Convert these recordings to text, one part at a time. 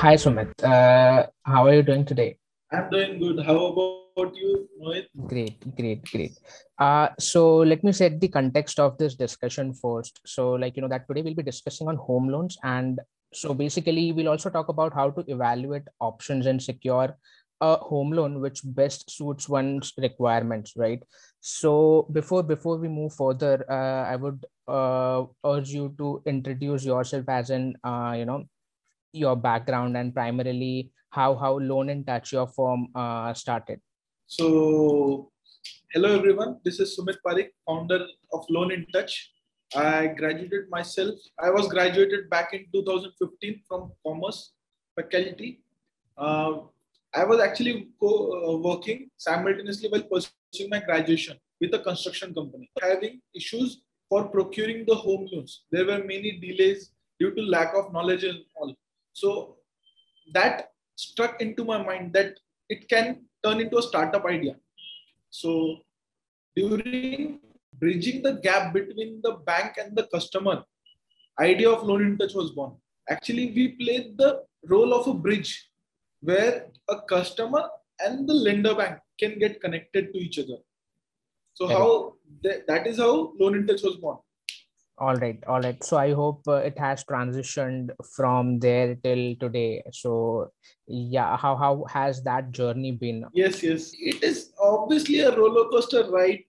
Hi, Sumit. Uh, how are you doing today? I'm doing good. How about you, Mohit? Great, great, great. Uh, so let me set the context of this discussion first. So, like, you know, that today we'll be discussing on home loans. And so basically, we'll also talk about how to evaluate options and secure a home loan which best suits one's requirements, right? So before before we move further, uh, I would uh, urge you to introduce yourself as an, uh, you know, your background and primarily how how Loan in Touch your firm uh, started. So, hello everyone. This is Sumit Parikh, founder of Loan in Touch. I graduated myself. I was graduated back in 2015 from Commerce faculty. Uh, I was actually co- uh, working simultaneously while pursuing my graduation with a construction company, having issues for procuring the home loans. There were many delays due to lack of knowledge and all. So that struck into my mind that it can turn into a startup idea. So during bridging the gap between the bank and the customer, idea of loan in touch was born. Actually, we played the role of a bridge where a customer and the lender bank can get connected to each other. So how th- that is how loan in touch was born. All right, all right. So I hope uh, it has transitioned from there till today. So yeah, how how has that journey been? Yes, yes. It is obviously a roller coaster ride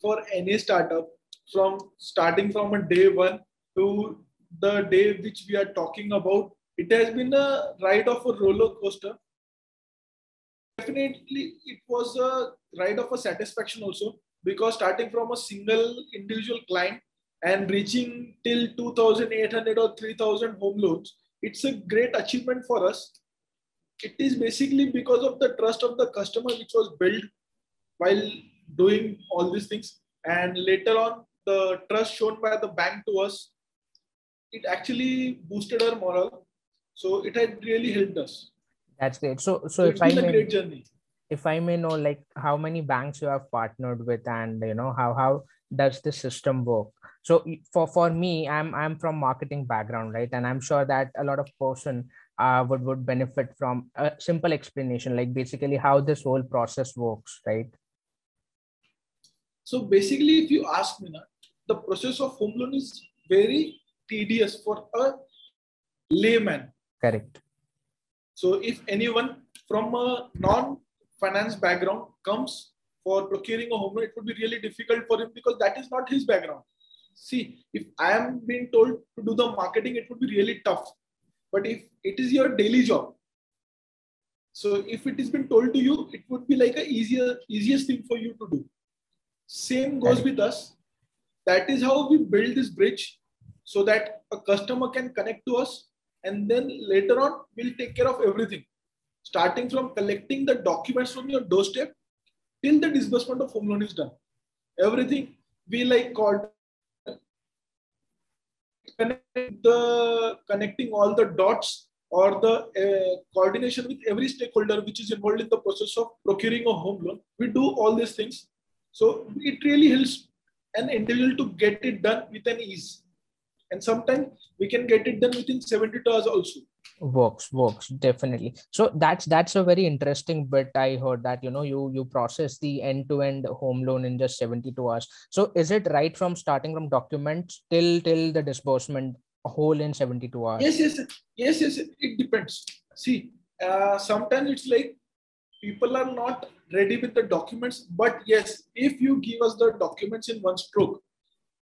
for any startup from starting from a day one to the day which we are talking about. It has been a ride of a roller coaster. Definitely, it was a ride of a satisfaction also because starting from a single individual client and reaching till 2,800 or 3,000 home loans, it's a great achievement for us. It is basically because of the trust of the customer which was built while doing all these things. And later on, the trust shown by the bank to us, it actually boosted our morale. So it had really helped us. That's great. So so So if it's I been a may great journey. if I may know, like how many banks you have partnered with, and you know how how does the system work? So for for me, I'm I'm from marketing background, right? And I'm sure that a lot of person uh, would would benefit from a simple explanation, like basically how this whole process works, right? So basically, if you ask me now, the process of home loan is very tedious for a layman. Correct. So if anyone from a non-finance background comes for procuring a home loan, it would be really difficult for him because that is not his background. See, if I am being told to do the marketing, it would be really tough. But if it is your daily job, so if it has been told to you, it would be like a easier, easiest thing for you to do. Same goes with us. That is how we build this bridge so that a customer can connect to us and then later on we'll take care of everything starting from collecting the documents from your doorstep till the disbursement of home loan is done everything we like called connect the connecting all the dots or the uh, coordination with every stakeholder which is involved in the process of procuring a home loan. We do all these things. So it really helps an individual to get it done with an ease. And sometimes we can get it done within 72 hours also works works definitely. So that's that's a very interesting bit i heard that you know you you process the end to end home loan in just 72 hours. So is it right from starting from documents till till the disbursement whole in 72 hours? Yes yes yes yes it depends. See uh, sometimes it's like people are not ready with the documents but yes if you give us the documents in one stroke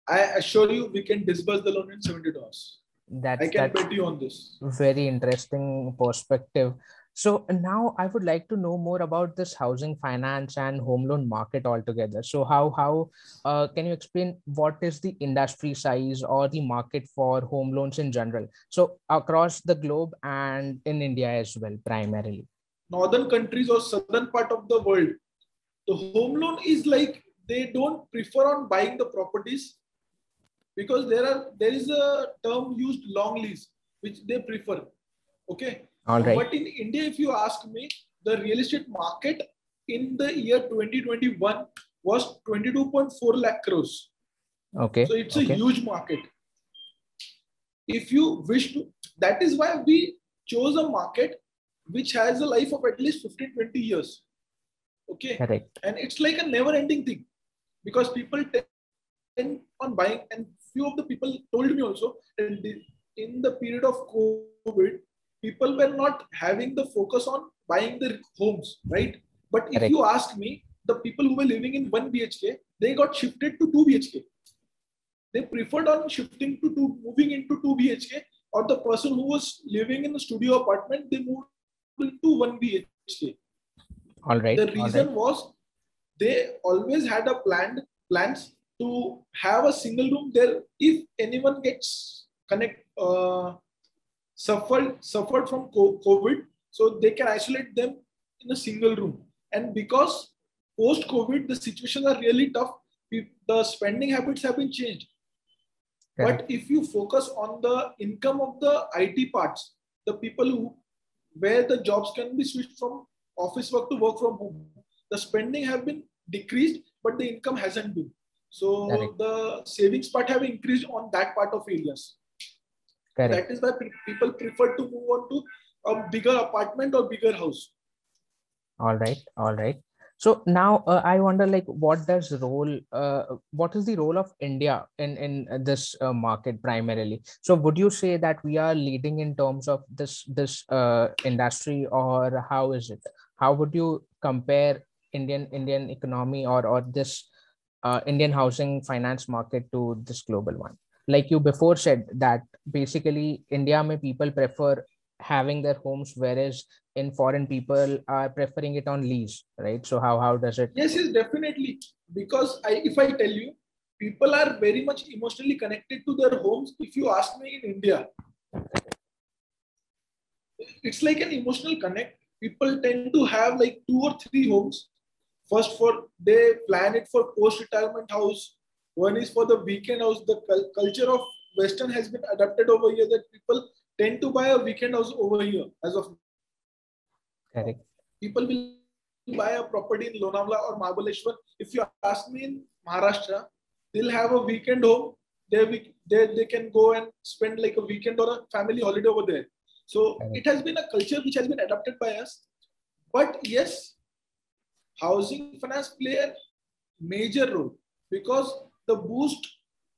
i assure you we can disburse the loan in 72 hours that's i can that's bet you on this. very interesting perspective. So now i would like to know more about this housing finance and home loan market altogether. So how how uh, can you explain what is the industry size or the market for home loans in general? So across the globe and in india as well primarily. Northern countries or southern part of the world the home loan is like they don't prefer on buying the properties because there are there is a term used long lease which they prefer. Okay? All right. But in india if you ask me the real estate market in the year 2021 was 22.4 lakh crores. Okay so it's okay. a huge market. If you wish to that is why we chose a market which has a life of at least 15, 20 years. Okay. Correct. And it's like a never ending thing. Because people tend on buying, and few of the people told me also that in the period of COVID, people were not having the focus on buying their homes, right? But if Correct. you ask me, the people who were living in 1 BHK, they got shifted to 2 BHK. They preferred on shifting to two, moving into 2 BHK, or the person who was living in a studio apartment, they moved into 1 BHK. All right. The reason right. was they always had a planned plans to have a single room there. If anyone gets connect uh, suffered suffered from COVID, so they can isolate them in a single room. And because post COVID, the situations are really tough. The spending habits have been changed. Correct. But if you focus on the income of the IT parts, the people who where the jobs can be switched from office work to work from home, the spending have been decreased, but the income hasn't been. So Correct. the savings part have increased on that part of areas. Correct. That is why people prefer to move on to a bigger apartment or bigger house. all right all right so now uh, i wonder like what does role uh, what is the role of india in in this uh, market primarily so would you say that we are leading in terms of this this uh, industry or how is it how would you compare indian indian economy or or this uh, indian housing finance market to this global one like you before said that basically india may people prefer having their homes whereas in foreign people are preferring it on lease right so how how does it Yes, yes, definitely. Because I, if I tell you, people are very much emotionally connected to their homes. If you ask me in India, it's like an emotional connect. People tend to have like two or three homes. First, for they plan it for post-retirement house. One is for the weekend house. The culture of Western has been adapted over here that people tend to buy a weekend house over here as of correct people will buy a property in Lonavala or Mahabaleshwar. If you ask me in Maharashtra, they'll have a weekend home. They, they, they can go and spend like a weekend or a family holiday over there. So Correct. it has been a culture which has been adopted by us. But yes, housing finance play a major role because the boost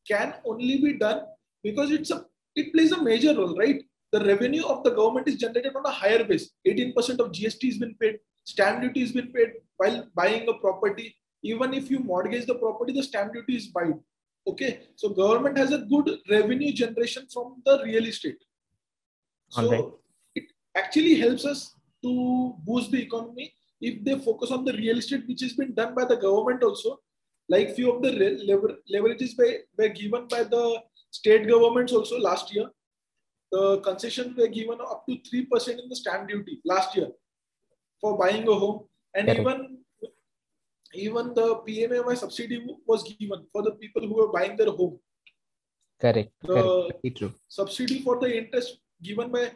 can only be done because it's a it plays a major role, right? The revenue of the government is generated on a higher base. 18% of GST has been paid, stamp duty has been paid while buying a property. Even if you mortgage the property, the stamp duty is paid. Okay, so government has a good revenue generation from the real estate. So it actually helps us to boost the economy if they focus on the real estate, which has been done by the government also. Like few of the lever- leverages by, were given by the state governments also last year. The concessions were given up to 3% in the stamp duty last year for buying a home. And Correct. even even the PMAY subsidy was given for the people who were buying their home. correct The correct true subsidy for the interest given by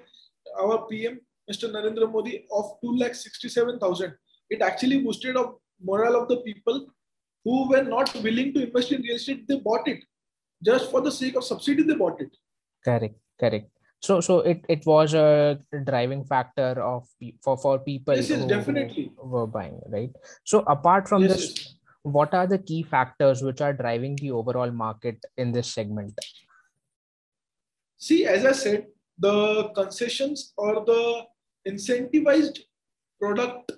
our PM, Mr. Narendra Modi, of 2,67,000. It actually boosted the morale of the people who were not willing to invest in real estate. They bought it just for the sake of subsidy. They bought it. correct correct so so it it was a driving factor of for for people This is definitely. were buying right so apart from Yes, this yes. what are the key factors which are driving the overall market in this segment See, as I said, the concessions or the incentivized product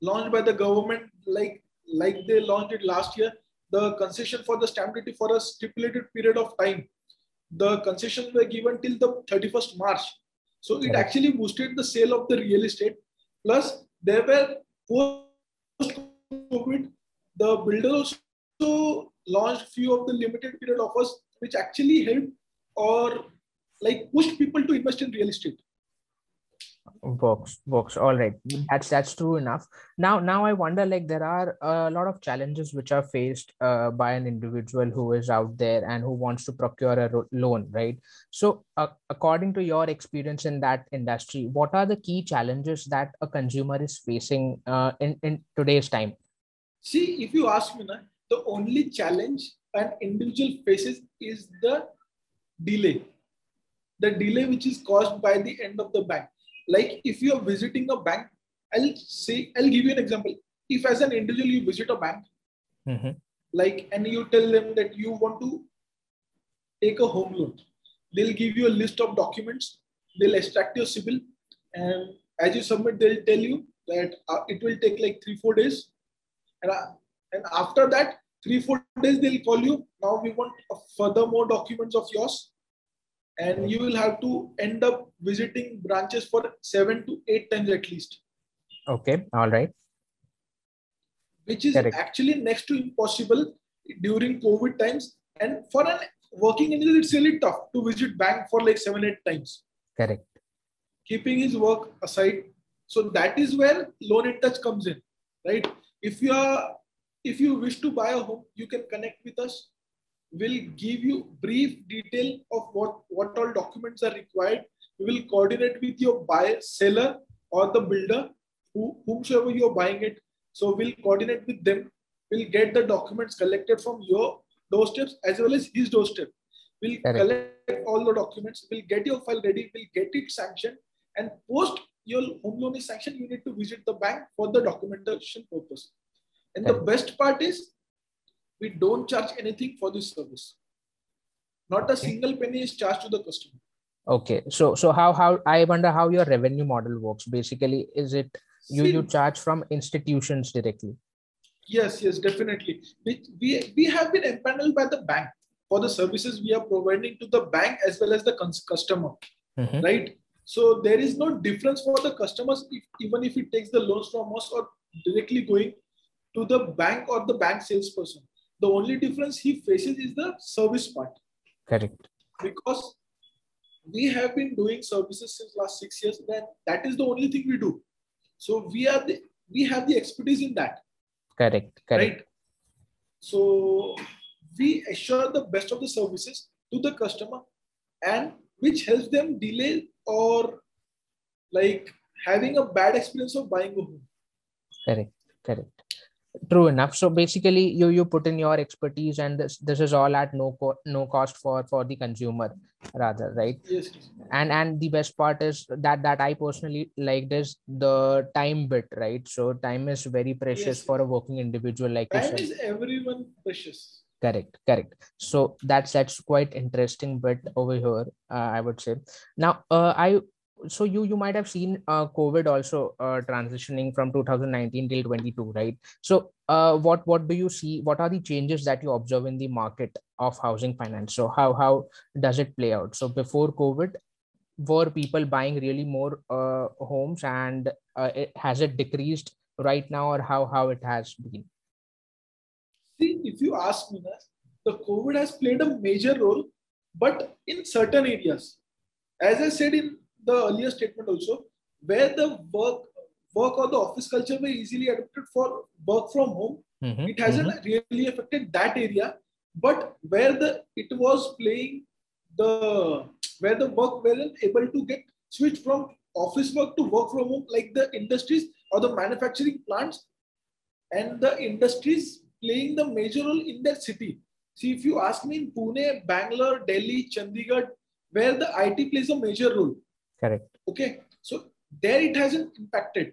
launched by the government, like like they launched it last year, the concession for the stamp duty for a stipulated period of time. The concessions were given till the 31st March. So it actually boosted the sale of the real estate. Plus, there were post-COVID, the builders also launched few of the limited period offers, which actually helped or like pushed people to invest in real estate. Works works all right. That's that's true enough. Now now i wonder like there are a lot of challenges which are faced uh, by an individual who is out there and who wants to procure a ro- loan right? So uh, according to your experience in that industry what are the key challenges that a consumer is facing uh, in in today's time? See, if you ask me, na, the only challenge an individual faces is the delay. The delay which is caused by the end of the bank. Like if you are visiting a bank, I'll say, I'll give you an example. If as an individual you visit a bank, Mhm. like and you tell them that you want to take a home loan, they'll give you a list of documents. They'll extract your CIBIL and as you submit, they'll tell you that uh, it will take like three four days, and uh, and after that three four days they'll call you. Now we want further more documents of yours, and you will have to end up visiting branches for seven to eight times at least, Okay. All right. which is Correct. actually next to impossible during COVID times. And for an working individual, it's really tough to visit bank for like seven eight times. Correct. keeping his work aside. So that is where Loan in Touch comes in, right? If you are, if you wish to buy a home, you can connect with us. We'll give you brief detail of what what all documents are required. We will coordinate with your buyer, seller, or the builder, who whomsoever you are buying it. So we'll coordinate with them. We'll get the documents collected from your doorsteps as well as his doorstep. We'll Correct. collect all the documents. We'll get your file ready. We'll get it sanctioned and post your home loan is sanctioned, you need to visit the bank for the documentation purpose. And the best part is we don't charge anything for this service. Not a single penny is charged to the customer. Okay. So so how how I wonder how your revenue model works. Basically, is it you you charge from institutions directly? Yes, yes, definitely. We, we, we have been empaneled by the bank for the services we are providing to the bank as well as the cons- customer, Mhm. right? So there is no difference for the customers, if, even if it takes the loans from us or directly going to the bank or the bank salesperson. The only difference he faces is the service part Correct. because we have been doing services since last six years. Then that is the only thing we do. So we are the, we have the expertise in that Correct. Correct. right? So we assure the best of the services to the customer and which helps them delay or like having a bad experience of buying a home. Correct. Correct. True enough. So basically, you you put in your expertise, and this this is all at no co- no cost for for the consumer, rather, right? Yes. yes. and and the best part is that that i personally like this the time bit right so time is very precious Yes. for a working individual like Time yourself is everyone precious. correct correct so that's that's quite interesting bit over here uh, i would say now uh, i so you you might have seen uh, covid also uh, transitioning from 2019 till 22 right? So uh, what what do you see? What are the changes that you observe in the market of housing finance? So how how does it play out? So before covid were people buying really more uh, homes and uh, it, has it decreased right now or how how it has been? See, if you ask me, na, the COVID has played a major role, but in certain areas, as I said in the earlier statement also, where the work work or the office culture were easily adapted for work from home, Mhm, it hasn't mhm. really affected that area. But where the it was playing the where the work wasn't able to get switched from office work to work from home like the industries or the manufacturing plants and the industries playing the major role in that city. See if you ask me in pune bangalore delhi chandigarh where the it plays a major role correct. Okay. So there it hasn't impacted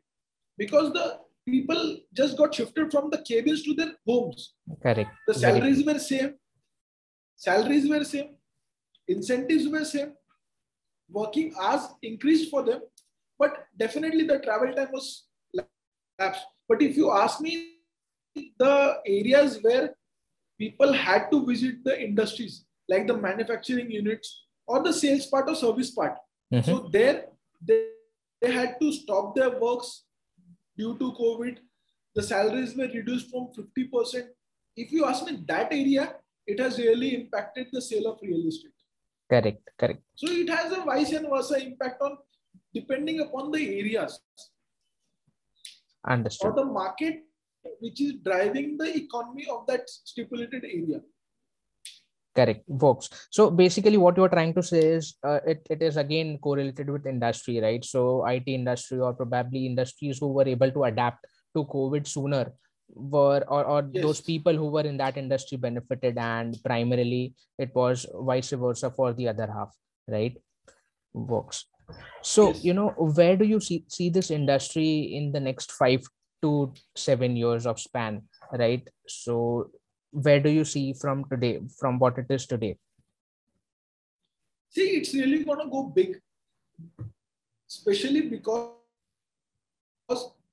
because the people just got shifted from the cabins to their homes. Correct. The salaries were same. Salaries were same. Incentives were same. Working hours increased for them but definitely the travel time was lapsed. But if you ask me the areas where people had to visit the industries like the manufacturing units or the sales part or service part Mhm. so there they, they had to stop their works due to covid. The salaries were reduced from 50% if you ask me that area it has really impacted the sale of real estate. Correct correct. So it has a vice and versa impact on depending upon the areas. Understood. or the market which is driving the economy of that stipulated area correct. Works so basically what you're trying to say is uh, it, it is again correlated with industry right? So it industry or probably industries who were able to adapt to covid sooner were or, or those people who were in that industry benefited and primarily it was vice versa for the other half right? Works So, Yes. you know, where do you see, see this industry in the next five to seven years of span, right? So, where do you see from today, from what it is today? See, it's really going to go big, especially because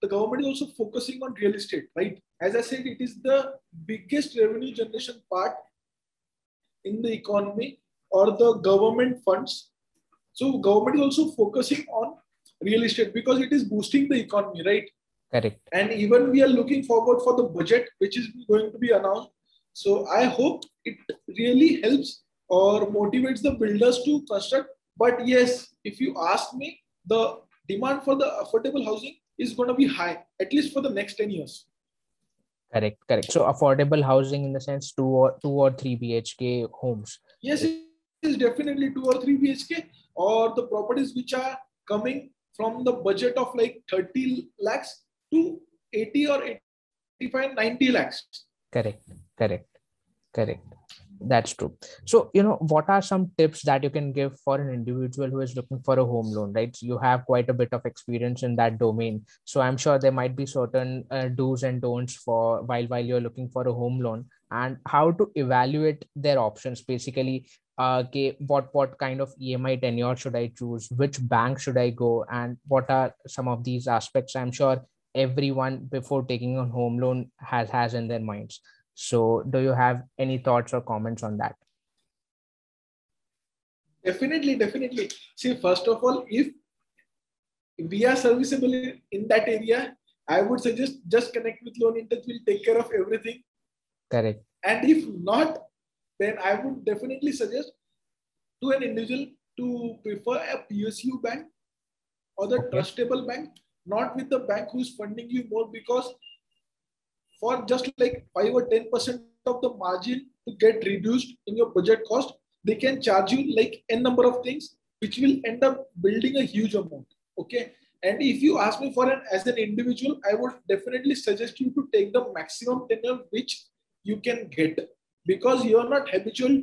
the government is also focusing on real estate, right? As I said, it is the biggest revenue generation part in the economy or the government funds. So government is also focusing on real estate because it is boosting the economy, right? Correct. And even we are looking forward for the budget, which is going to be announced. So I hope it really helps or motivates the builders to construct. But yes, if you ask me, the demand for the affordable housing is going to be high, at least for the next 10 years. Correct. Correct. So, affordable housing in the sense two or two or three BHK homes. Yes, it is definitely two or three BHK or the properties which are coming from the budget of like 30 lakhs to 80 or 85, 90 lakhs. Correct. Correct. Correct. That's true. So, you know, what are some tips that you can give for an individual who is looking for a home loan, right? You have quite a bit of experience in that domain. So I'm sure there might be certain uh, do's and don'ts for while while you're looking for a home loan and how to evaluate their options. Basically, uh, okay, what what kind of EMI tenure should I choose? Which bank should I go? And what are some of these aspects? I'm sure everyone before taking a home loan has has in their minds so, do you have any thoughts or comments on that? Definitely, definitely. See, first of all, if we are serviceable in that area, I would suggest just connect with Loan in Touch. We'll take care of everything. Correct. And if not, then I would definitely suggest to an individual to prefer a PSU bank or the Okay. trustable bank, not with the bank who's funding you more because for just like 5 or 10% of the margin to get reduced in your budget cost, they can charge you like n number of things, which will end up building a huge amount. Okay. And if you ask me for an as an individual, I would definitely suggest you to take the maximum tenure which you can get because you are not habitual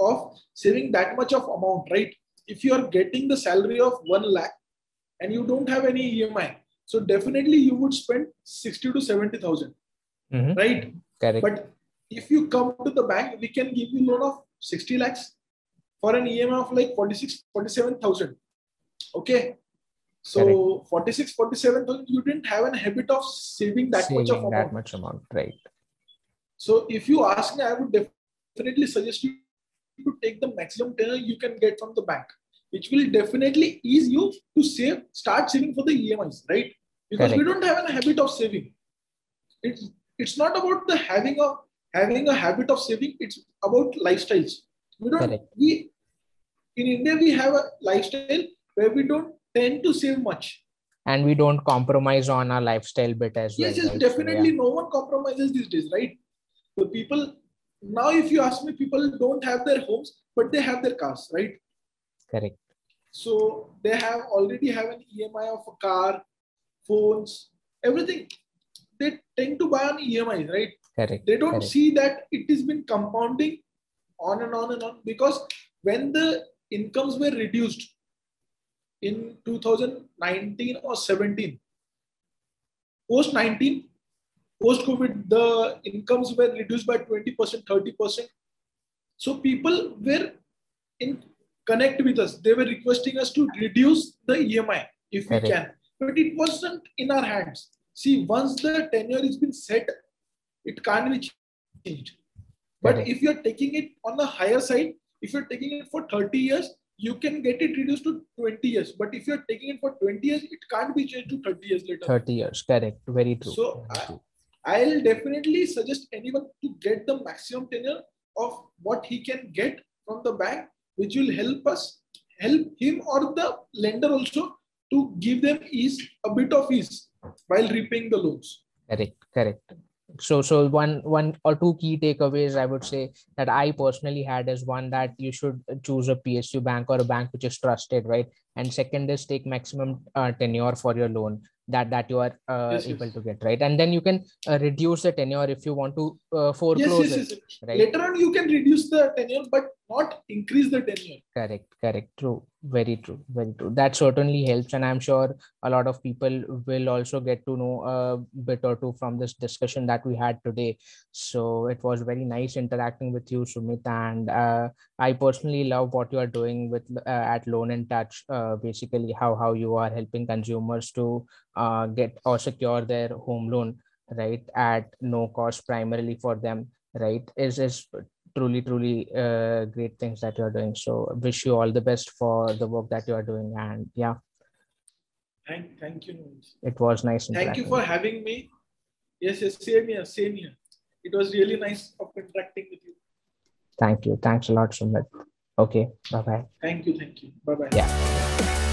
of saving that much of amount, right? If you are getting the salary of one lakh and you don't have any EMI, so definitely you would spend 60 to 70,000, Mhm. right? Correct. But if you come to the bank, we can give you loan of 60 lakhs for an EMI of like 46, 47,000. Okay. So 46, 47,000, you didn't have a habit of saving that much of Saving that amount. much amount, right? So if you ask me, I would definitely suggest you to take the maximum tenor you can get from the bank, which will definitely ease you to save, start saving for the EMIs, right? Because we don't have a habit of saving. It's it's not about the having a having a habit of saving. It's about lifestyles. We don't Correct. we in India we have a lifestyle where we don't tend to save much. And we don't compromise on our lifestyle bit as Yes, well. yes, right? Definitely. yeah. No one compromises these days, right? The people now, if you ask me, people don't have their homes, but they have their cars, right? Correct. So they have already have an EMI of a car, phones, everything. They tend to buy on EMI, right? Correct. They don't correct. see that it has been compounding on and on and on because when the incomes were reduced in 2019 or 17, post 19, post COVID, the incomes were reduced by 20%, 30%. So people were in connect with us. They were requesting us to reduce the EMI if we can, but it wasn't in our hands. See, once the tenure has been set, it can't be changed. But Correct. if you're taking it on the higher side, if you're taking it for 30 years, you can get it reduced to 20 years. But if you're taking it for 20 years, it can't be changed to 30 years later. 30 years. Correct. Very true. So, I- I'll definitely suggest anyone to get the maximum tenure of what he can get from the bank, which will help us, help him or the lender also to give them ease, a bit of ease while repaying the loans. correct correct so so one one or two key takeaways i would say that i personally had is one that you should choose a psu bank or a bank which is trusted right and second is take maximum uh, tenure for your loan that that you are uh, Yes, able yes. to get right and then you can uh, reduce the tenure if you want to uh, foreclose yes, it yes. yes. right Later on, you can reduce the tenure, but not increase the tenure. correct correct. True. Very true very true. That certainly helps and i'm sure a lot of people will also get to know a bit or two from this discussion that we had today. So it was very nice interacting with you sumit and uh, i personally love what you are doing with uh, at loan in touch uh, basically how how you are helping consumers to uh, get or secure their home loan right at no cost primarily for them right? Is is truly truly uh, great things that you're doing so wish you all the best for the work that you are doing and yeah Thank, thank you. It was nice Thank you for having me. Yes, yes, same here, same here. It was really nice of interacting with you. thank you thanks a lot sumit okay bye bye Thank you, thank you. Bye bye. yeah